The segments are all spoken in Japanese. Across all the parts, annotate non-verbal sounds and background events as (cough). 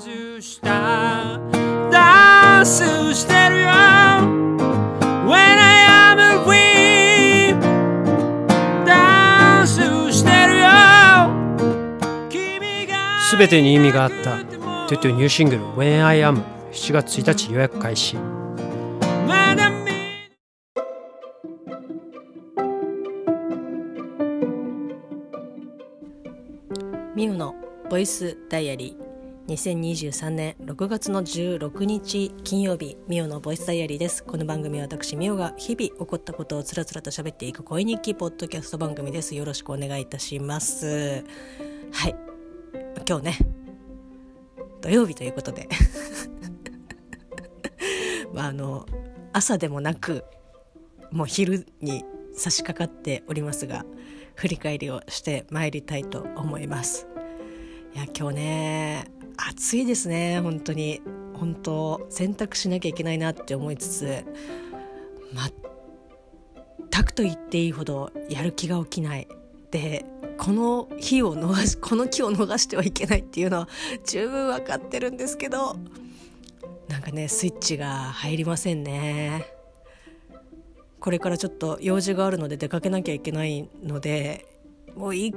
外した。ダンスしてるよ。When I am free ダンスしてるよ。君がすべてに意味があった。トゥトゥニューシングル When I Am 7月1日予約開始。ミウのボイスダイアリー2023年6月の16日金曜日ミオのボイスダイアリーです。この番組は私ミオが日々起こったことをつらつらと喋っていく声日記ポッドキャスト番組です。よろしくお願いいたします。はい。今日ね土曜日ということで。(laughs) まああの朝でもなくもう昼に差し掛かっておりますが振り返りをしてまいりたいと思います。いや今日ね暑いですね本当に。本当洗濯しなきゃいけないなって思いつつ全くと言っていいほどやる気が起きない。でこの日を逃しこの木を逃してはいけないっていうのは十分分かってるんですけどなんかねスイッチが入りませんね。これからちょっと用事があるので出かけなきゃいけないのでもうい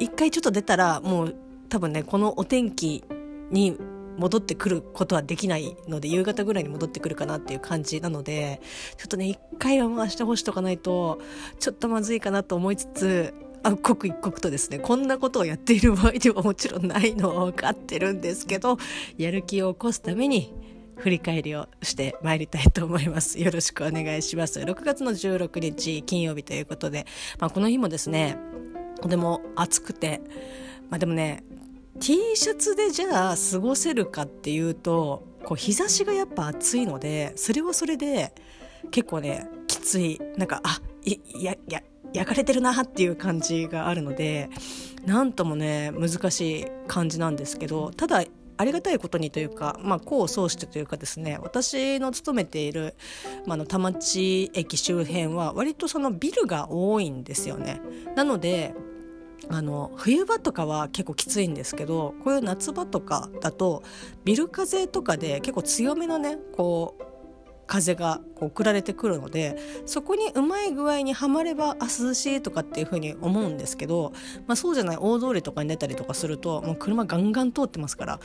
一回ちょっと出たらもう多分ねこのお天気に戻ってくることはできないので夕方ぐらいに戻ってくるかなっていう感じなのでちょっとね一回は回して干しとかないとちょっとまずいかなと思いつつあ刻一刻とですねこんなことをやっている場合ではもちろんないのは分かってるんですけどやる気を起こすために振り返りをしてまいりたいと思います。よろしくお願いします。6月の16日金曜日ということで、まあ、この日もですねとても暑くてまあでもね T シャツでじゃあ過ごせるかっていうとこう日差しがやっぱ暑いのでそれはそれで結構ねきついなんかあいやや焼かれてるなっていう感じがあるのでなんともね難しい感じなんですけどただありがたいことにというか、まあ、功を奏してというかですね私の勤めている、まあ、の田町駅周辺は割とそのビルが多いんですよね。なのであの冬場とかは結構きついんですけどこういう夏場とかだとビル風とかで結構強めのねこう風がこう送られてくるのでそこにうまい具合にはまればあ涼しいとかっていうふうに思うんですけど、まあ、そうじゃない大通りとかに出たりとかするともう車ガンガン通ってますから。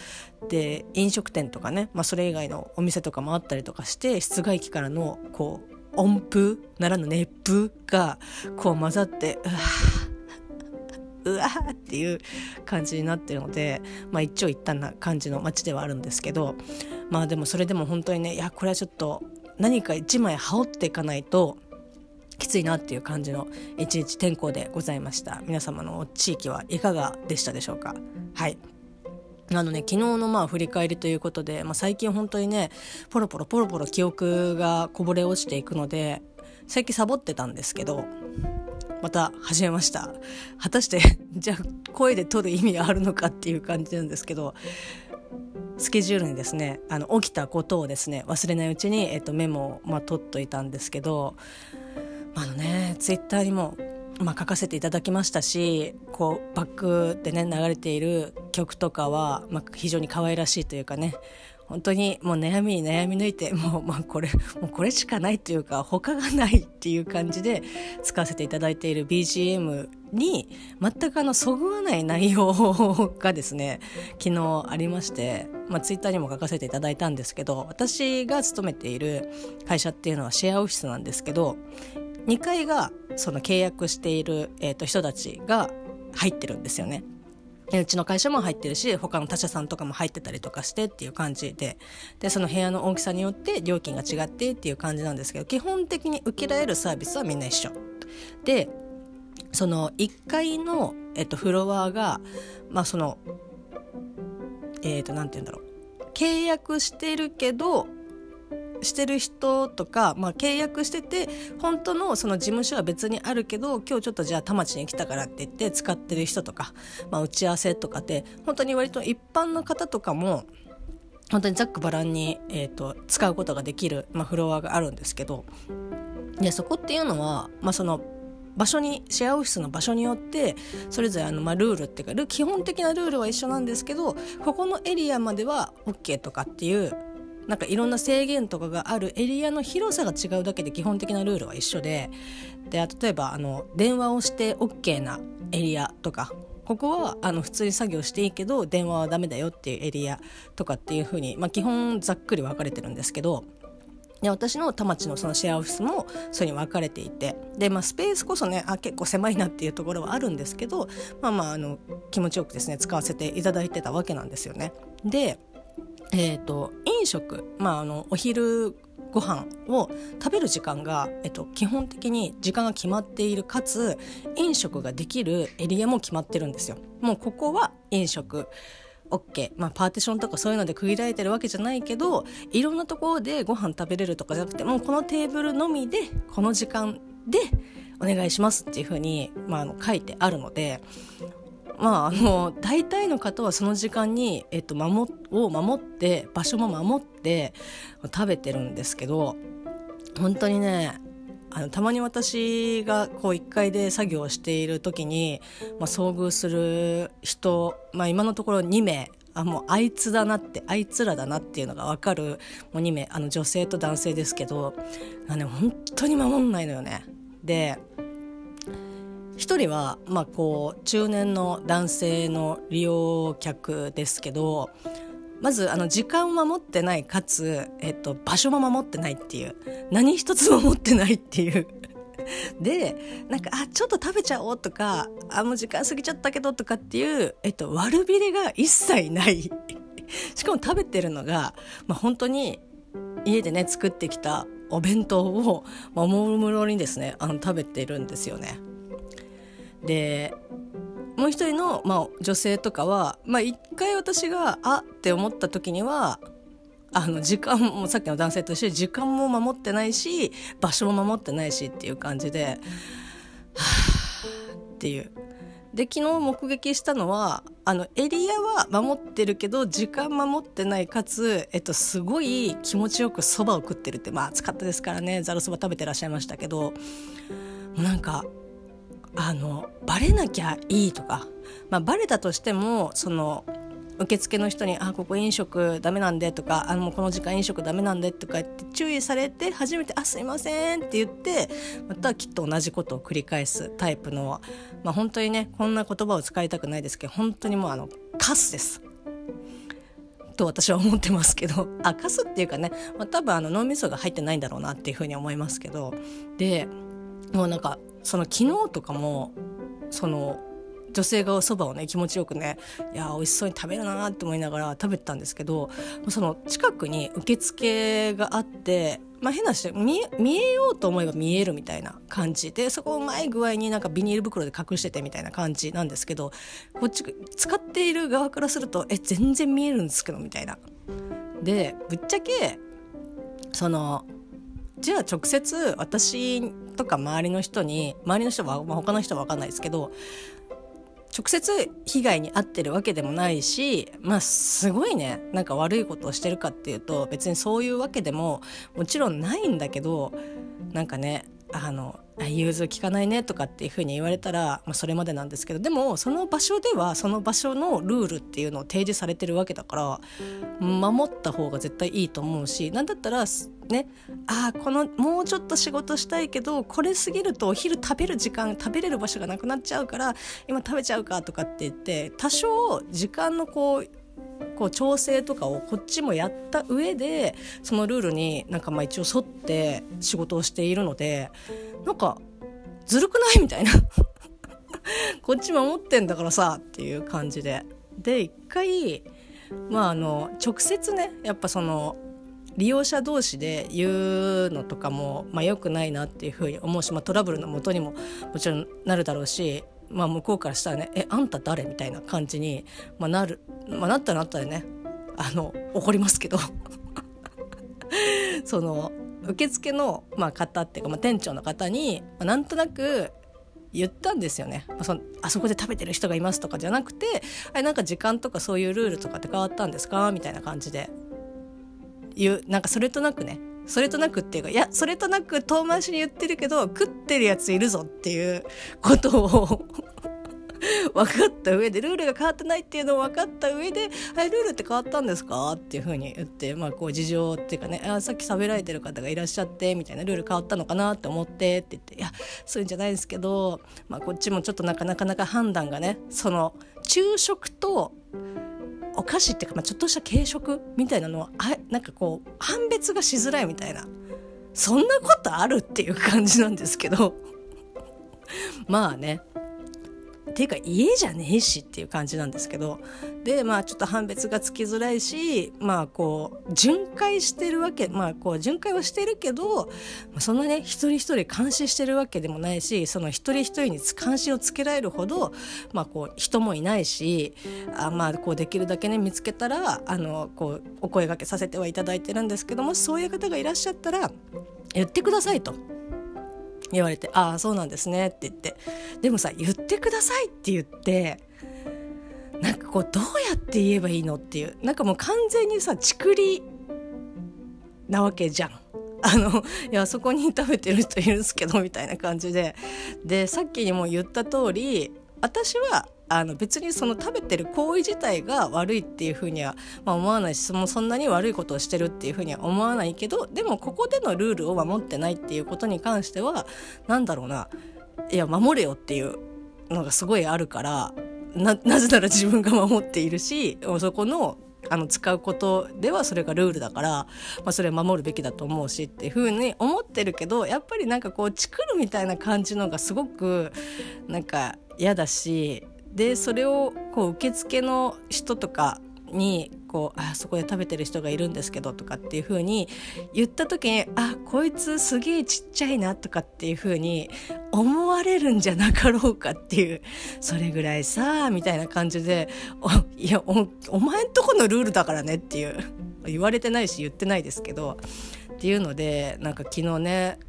で飲食店とかね、まあ、それ以外のお店とかもあったりとかして室外機からのこう温風ならぬ熱風がこう混ざってうわうわーっていう感じになってるので、まあ、一長一短な感じの街ではあるんですけどまあでもそれでも本当にねいやこれはちょっと何か一枚羽織っていかないときついなっていう感じの一日天候でございました。皆様の地域はいかがでしたでしょうか？はい。あのね、昨日のまあ振り返りということで、まあ、最近本当にねポロポロポロポロ記憶がこぼれ落ちていくので最近サボってたんですけどまた始めました。果たして (laughs) じゃあ声で撮る意味があるのかっていう感じなんですけどスケジュールにですねあの起きたことをですね忘れないうちに、えっと、メモを、まあ、取っといたんですけどあのねツイッターにも、まあ、書かせていただきましたしこうバックでね流れている曲とかは、まあ、非常に可愛らしいというかね本当にもう悩みに悩み抜いてもう,、まあ、これ (laughs) もうこれしかないというか他がないっていう感じで使わせていただいている BGM に全くあのそぐわない内容がですね昨日ありまして、まあ、ツイッターにも書かせていただいたんですけど私が勤めている会社っていうのはシェアオフィスなんですけど2階がその契約している、えー、と人たちが入ってるんですよね。うちの会社も入ってるし他の他社さんとかも入ってたりとかしてっていう感じで。でその部屋の大きさによって料金が違ってっていう感じなんですけど基本的に受けられるサービスはみんな一緒。でその1階の、えっと、フロアがまあそのえっ、と何て言うんだろう。契約してるけどしてる人とか、まあ、契約してて本当のその事務所は別にあるけど今日ちょっとじゃあ田町に来たからって言って使ってる人とか、まあ、打ち合わせとかって本当に割と一般の方とかも本当にざっくばらんに、えーと、使うことができる、まあ、フロアがあるんですけどでそこっていうのは、まあ、その場所にシェアオフィスの場所によってそれぞれあの、まあ、ルールっていうか基本的なルールは一緒なんですけどここのエリアまでは OK とかっていうなんかいろんな制限とかがあるエリアの広さが違うだけで基本的なルールは一緒でで例えばあの電話をして OK なエリアとかここはあの普通に作業していいけど電話はダメだよっていうエリアとかっていうふうに、まあ、基本ざっくり分かれてるんですけどで私の田町のそのシェアオフィスもそれに分かれていてで、まあ、スペースこそねあ結構狭いなっていうところはあるんですけどまあまああの気持ちよくですね使わせていただいてたわけなんですよね。でえーと、飲食、まあ、あのお昼ご飯を食べる時間が、えっと、基本的に時間が決まっているかつ飲食ができるエリアも決まってるんですよ。もうここは飲食 OK、まあ、パーティションとかそういうので区切られてるわけじゃないけどいろんなところでご飯食べれるとかじゃなくてもうこのテーブルのみでこの時間でお願いしますっていうふうに、まあ、あの書いてあるのでまあ、あの大体の方はその時間に、えっと、守を守って場所も守って食べてるんですけど本当にねあのたまに私がこう1階で作業している時に、まあ、遭遇する人、まあ、今のところ2名あもうあいつだなってあいつらだなっていうのが分かるもう2名あの女性と男性ですけど、ね、本当に守んないのよね。で一人は、まあ、こう中年の男性の利用客ですけどまずあの時間を守ってないかつ、えっと、場所も守ってないっていう何一つも持ってないっていう (laughs) でなんかあちょっと食べちゃおうとかあもう時間過ぎちゃったけどとかっていう、えっと、悪びれが一切ない (laughs) しかも食べてるのが、まあ、本当に家でね作ってきたお弁当を、まあ、おもむろにですねあの食べてるんですよね。でもう一人の、まあ、女性とかは、まあ、一回私があって思った時にはあの時間もさっきの男性として時間も守ってないし場所も守ってないしっていう感じではあっていう。で昨日目撃したのはあのエリアは守ってるけど時間守ってないかつ、えっと、すごい気持ちよくそばを食ってるってまあ暑かったですからねざるそば食べてらっしゃいましたけどもうなんかあのバレなきゃいいとか、まあ、バレたとしてもその受付の人に「あここ飲食ダメなんで」とか「あのこの時間飲食ダメなんで」とかって注意されて初めて「あすいません」って言ってまたきっと同じことを繰り返すタイプの、まあ、本当にねこんな言葉を使いたくないですけど本当にもうあのカスです。と私は思ってますけどあカスっていうかね、まあ、多分あの脳みそが入ってないんだろうなっていうふうに思いますけどでもうなんかその昨日とかもその女性がそばをね気持ちよくねいや美味しそうに食べるなって思いながら食べてたんですけどその近くに受付があって、まあ、変な話見見えようと思えば見えるみたいな感じでそこをうまい具合になんかビニール袋で隠しててみたいな感じなんですけどこっち使っている側からするとえ全然見えるんですけどみたいな。でぶっちゃけそのじゃあ直接私とか周りの人に周りの人は、まあ、他の人は分かんないですけど直接被害に遭ってるわけでもないしまあすごいねなんか悪いことをしてるかっていうと別にそういうわけでももちろんないんだけどなんかねあの融通聞かないねとかっていうふうに言われたら、まあ、それまでなんですけどでもその場所ではその場所のルールっていうのを提示されてるわけだから守った方が絶対いいと思うし何だったらね。ああこのもうちょっと仕事したいけどこれ過ぎるとお昼食べる時間食べれる場所がなくなっちゃうから今食べちゃうかとかって言って多少時間のこうこう調整とかをこっちもやった上でそのルールになんかまあ一応沿って仕事をしているのでなんかずるくないみたいな。(laughs) こっち守ってんだからさっていう感じで。で一回まああの直接ねやっぱその利用者同士で言うのとかも、まあ、よくないなっていうふうに思うし、まあ、トラブルのもとにももちろんなるだろうしまあ、向こうからしたらね「えあんた誰?」みたいな感じに、まあ、なる、まあ、なったらなったらねあの怒りますけど。(laughs) その受付の、まあ、方っていうか、まあ、店長の方に、まあ、なんとなく言ったんですよね、まあ、そのあそこで食べてる人がいますとかじゃなくてあれなんか時間とかそういうルールとかって変わったんですか？みたいな感じで。言うなんかそれとなくねそれとなくっていうかいやそれとなく遠回しに言ってるけど食ってるやついるぞっていうことを (laughs) 分かった上でルールが変わってないっていうのを分かった上で「はいルールって変わったんですか?」っていうふうに言ってまあこう事情っていうかねあさっき喋られてる方がいらっしゃってみたいなルール変わったのかなって思ってって言って「いやそういうんじゃないですけど、まあ、こっちもちょっとなかなかなか判断がねその昼食とお菓子っていうか、まあ、ちょっとした軽食みたいなのはあなんかこう判別がしづらいみたいな。そんなことあるっていう感じなんですけど。(laughs) まあね。ていうか家じゃねえしっていう感じなんですけどでまあちょっと判別がつきづらいしまあこう巡回してるわけまあこう巡回はしてるけどそんなね一人一人監視してるわけでもないしその一人一人に監視をつけられるほどまあこう人もいないしあまあこうできるだけね見つけたらあのこうお声がけさせてはいただいてるんですけどもそういう方がいらっしゃったら言ってくださいと。言われて「ああそうなんですね」って言ってでもさ「言ってください」って言ってなんかこうどうやって言えばいいのっていうなんかもう完全にさちくりなわけじゃん。あのいやそこに食べてる人いるんですけどみたいな感じででさっきにも言った通り私はあの別にその食べてる行為自体が悪いっていうふうには、まあ、思わないしそそんなに悪いことをしてるっていうふうには思わないけどでもここでのルールを守ってないっていうことに関しては何だろうないや守れよっていうのがすごいあるからななぜなら自分が守っているしそこのあの使うことではそれがルールだから、まあ、それは守るべきだと思うしっていうふうに思ってるけどやっぱりなんかこうチクるみたいな感じのがすごくなんか嫌だしでそれをこう受付の人とかにこうあそこで食べてる人がいるんですけどとかっていう風に言った時にあこいつすげえちっちゃいなとかっていう風に思われるんじゃなかろうかっていうそれぐらいさみたいな感じでおいやおお前んとこのルールだからねっていう言われてないし言ってないですけどっていうのでなんか昨日ね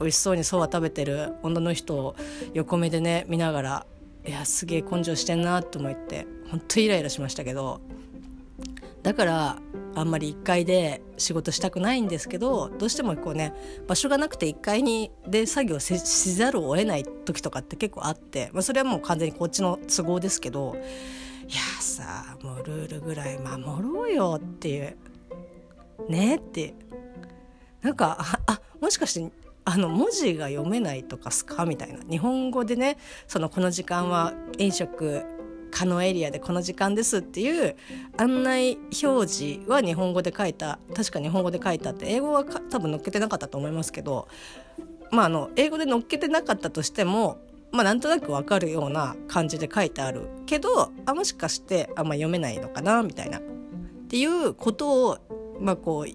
美味しそうにそば食べてる女の人を横目でね見ながらいやすげえ根性してんなと思って本当イライラしましたけどだからあんまり1階で仕事したくないんですけどどうしてもこうね場所がなくて1階にで作業しざるを得ない時とかって結構あって、まあ、それはもう完全にこっちの都合ですけどいやさもうルールぐらい守ろうよっていうねって。なんかあもしかしてあの文字が読めないとかすか？みたいな。日本語でねそのこの時間は飲食可能エリアでこの時間ですっていう案内表示は日本語で書いた確か日本語で書いたって英語は多分載っけてなかったと思いますけどまああの英語で載っけてなかったとしてもまあなんとなくわかるような感じで書いてあるけどあもしかしてあんま読めないのかなみたいな。っていうことをまあこう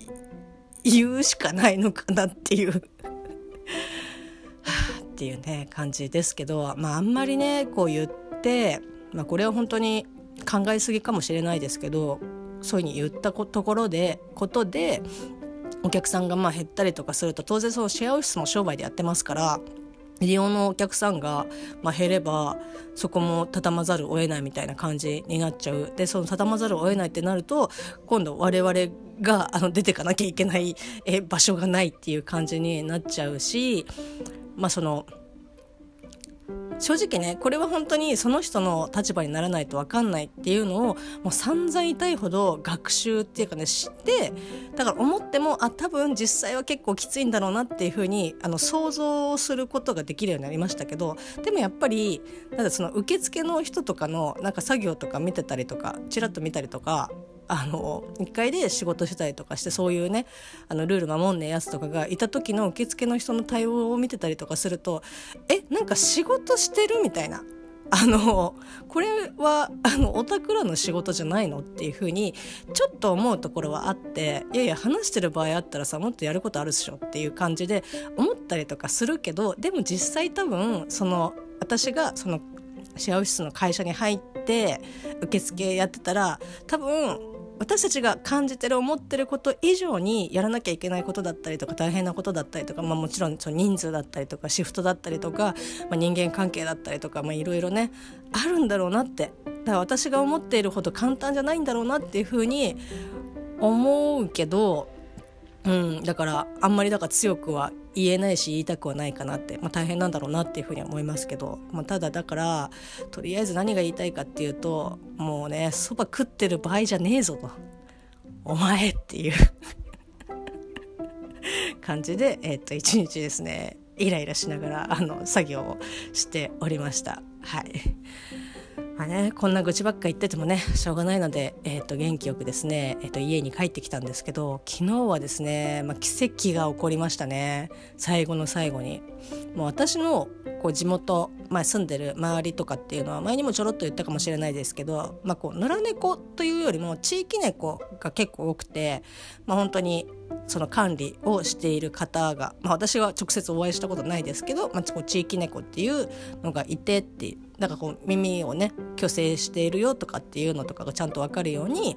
言うしかないのかなっていう。(laughs) はあっていうね感じですけど、まあ、あんまりねこう言って、まあ、これは本当に考えすぎかもしれないですけどそういうふうに言ったところでことでお客さんがまあ減ったりとかすると当然そうシェアオフィスも商売でやってますから利用のお客さんがまあ減ればそこも畳まざるを得ないみたいな感じになっちゃう。でその畳まざるを得ないってなると今度我々があの出てかなきゃいけないえ場所がないっていう感じになっちゃうしまあその正直ねこれは本当にその人の立場にならないと分かんないっていうのをもう散々痛いほど学習っていうかね知ってだから思ってもあ多分実際は結構きついんだろうなっていうふうにあの想像することができるようになりましたけどでもやっぱりなんその受付の人とかのなんか作業とか見てたりとかちらっと見たりとかあの1階で仕事してたりとかしてそういうねあのルール守んねえやつとかがいた時の受付の人の対応を見てたりとかするとえなんか仕事してるみたいな。あのこれはあのお宅らの仕事じゃないのっていうふうにちょっと思うところはあっていやいや話してる場合あったらさもっとやることあるっしょっていう感じで思ったりとかするけどでも実際多分その私がそのシェアオフィスの会社に入って受付やってたら多分私たちが感じてる思ってること以上にやらなきゃいけないことだったりとか大変なことだったりとか、まあ、もちろんその人数だったりとかシフトだったりとか、まあ、人間関係だったりとかいろいろねあるんだろうなって。だから私が思っているほど簡単じゃないんだろうなっていうふうに思うけどうん、だからあんまりだから強くは言えないし言いたくはないかなって、まあ、大変なんだろうなっていうふうに思いますけど、まあ、ただだからとりあえず何が言いたいかっていうともうねそば食ってる場合じゃねえぞとお前っていう (laughs) 感じで、えっと一日ですねイライラしながらあの作業をしておりました。はいまあね、こんな愚痴ばっか言っててもねしょうがないので、えー、と元気よくですね、えー、と家に帰ってきたんですけど昨日はですね、まあ、奇跡が起こりましたね最後の最後に。もう私のこう地元、まあ、住んでる周りとかっていうのは前にもちょろっと言ったかもしれないですけど、まあ、こう野良猫というよりも地域猫が結構多くて、まあ、本当にその管理をしている方が、まあ、私は直接お会いしたことないですけど、まあ、地域猫っていうのがいてってなんかこう耳をね虚勢しているよとかっていうのとかがちゃんと分かるように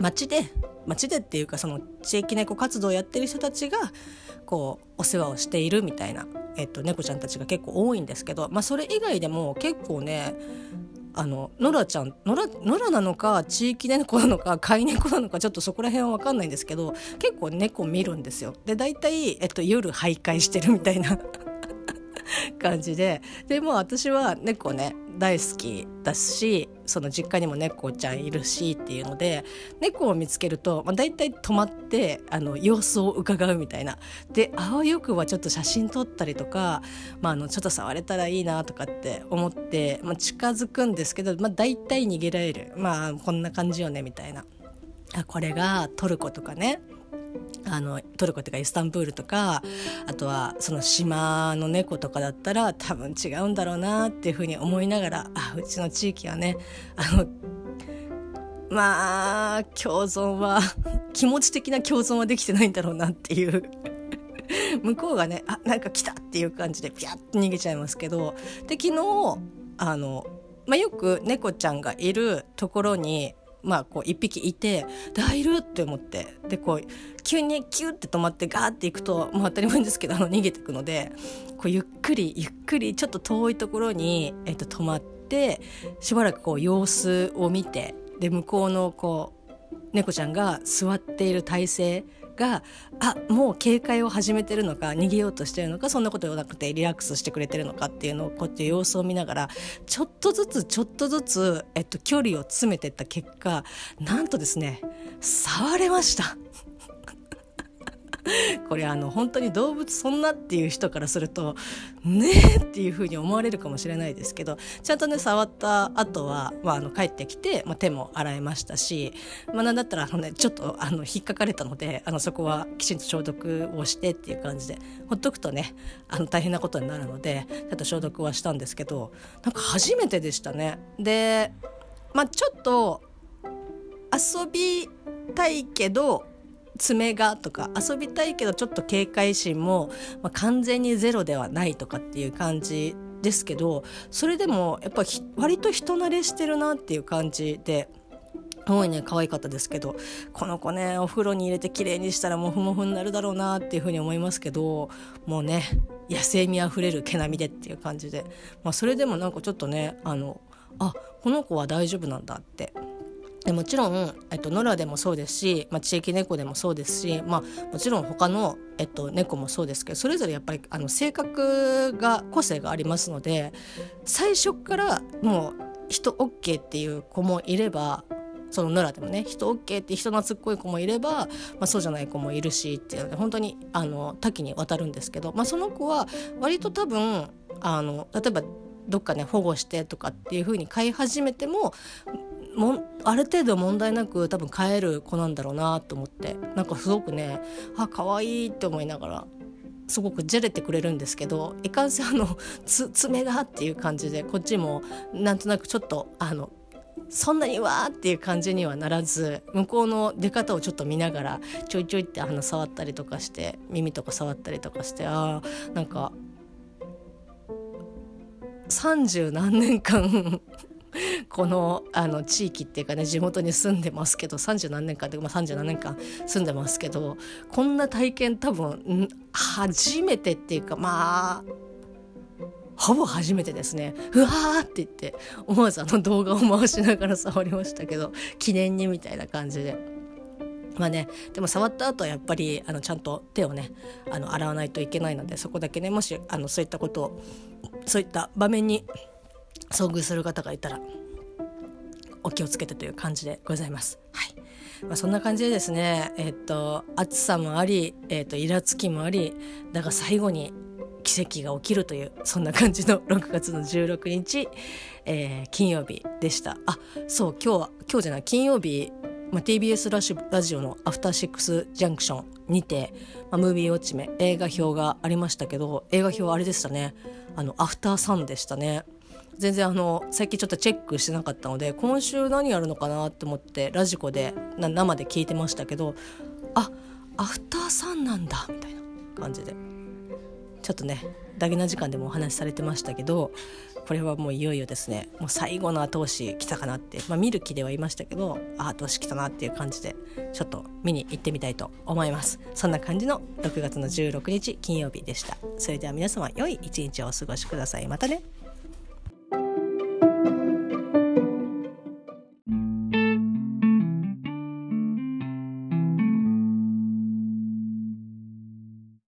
街で街でっていうかその地域猫活動をやってる人たちがこうお世話をしているみたいな、えっと、猫ちゃんたちが結構多いんですけど、まあ、それ以外でも結構ねあのノラちゃんノラノラなのか地域猫なのか飼い猫なのかちょっとそこら辺は分かんないんですけど結構猫見るんですよ。で大体、えっと、夜徘徊してるみたいな感じで。でも私は猫ね大好きだしその実家にも猫ちゃんいるしっていうので猫を見つけると、まあ、大体止まってあの様子を伺うみたいな。であわよくはちょっと写真撮ったりとか、まあ、あのちょっと触れたらいいなとかって思って、まあ、近づくんですけど、まあ、大体逃げられる。まあこんな感じよねみたいな。あこれがトルコとかね。あのトルコとかイスタンブールとかあとはその島の猫とかだったら多分違うんだろうなっていうふうに思いながらあうちの地域はねあのまあ共存は (laughs) 気持ち的な共存はできてないんだろうなっていう。(laughs) 向こうがねあなんか来たっていう感じでピャッと逃げちゃいますけどで昨日あの、まあ、よく猫ちゃんがいるところにまあ、こう一匹いて「でいる!」って思ってでこう急にキュッて止まってガーっていくとまあ当たり前ですけどあの逃げていくのでこうゆっくりゆっくりちょっと遠いところに、えっと、止まってしばらくこう様子を見てで向こうのこう猫ちゃんが座っている体勢があもう警戒を始めてるのか逃げようとしてるのかそんなことなくてリラックスしてくれてるのかっていうのをこうやって様子を見ながらちょっとずつちょっとずつ、えっと、距離を詰めていった結果なんとですね触れました。(laughs) これあの本当に動物そんなっていう人からするとねえっていうふうに思われるかもしれないですけどちゃんとね触った後は、まあ、あの帰ってきて、まあ、手も洗いましたし、まあ、なんだったらあの、ね、ちょっとあの引っかかれたのであのそこはきちんと消毒をしてっていう感じでほっとくとねあの大変なことになるのでちょっと消毒はしたんですけどなんか初めてでしたね。でまあちょっと遊びたいけど爪がとか遊びたいけどちょっと警戒心も、まあ、完全にゼロではないとかっていう感じですけどそれでもやっぱ割と人慣れしてるなっていう感じですごいね可愛かったですけどこの子ねお風呂に入れて綺麗にしたらモフモフになるだろうなっていうふうに思いますけどもうね野生味あふれる毛並みでっていう感じで、まあ、それでもなんかちょっとねあのあこの子は大丈夫なんだってでもちろん、えっと、野良でもそうですし、まあ、地域猫でもそうですし、まあ、もちろん他の、えっと、猫もそうですけどそれぞれやっぱりあの性格が個性がありますので最初からもう人 OK っていう子もいればその野良でもね人 OK って人懐っこい子もいれば、まあ、そうじゃない子もいるしっていうので本当にあの多岐にわたるんですけど、まあ、その子は割と多分あの例えばどっかね保護してとかっていう風に飼い始めてももある程度問題なく多分飼える子なんだろうなと思って。なんかすごくねあ可愛いって思いながらすごくじゃれてくれるんですけどいかんせんあの爪がっていう感じでこっちもなんとなくちょっとあのそんなにわーっていう感じにはならず向こうの出方をちょっと見ながらちょいちょいって鼻触ったりとかして耳とか触ったりとかしてあーなんか三十何年間このあの地域っていうかね地元に住んでますけど30何年間で、まあ、37年間住んでますけどこんな体験多分初めてっていうかまあほぼ初めてですね。うわーって言って思わずあの動画を回しながら (laughs) 触りましたけど記念にみたいな感じで。まあねでも触った後はやっぱりあのちゃんと手をねあの洗わないといけないのでそこだけねもしあのそういったことをそういった場面に遭遇する方がいたらお気をつけてという感じでございます。はい。まあ、そんな感じでですね、えっと暑さもあり、えっとイラつきもありだが最後に奇跡が起きるというそんな感じの (laughs) 6月の16日、えー、金曜日でした。あそう今日は今日じゃない金曜日、まあ、TBS ラジラジオの「アフターシックスジャンクション」にて、まあ、ムービーウォッチメ映画表がありましたけど映画表あれでしたね。あのアフターサンでしたね。全然あの最近ちょっとチェックしてなかったので今週何やるのかなって思ってラジコで生で聞いてましたけどあアフターサンなんだみたいな感じで。ちょっとねダゲな時間でもお話しされてましたけどこれはもういよいよですね。もう最後の後押し来たかなって、まあ、見る気ではいましたけどあ後押し来たなっていう感じでちょっと見に行ってみたいと思います。そんな感じの6月の16日金曜日でした。それでは皆様良い一日をお過ごしください。またね。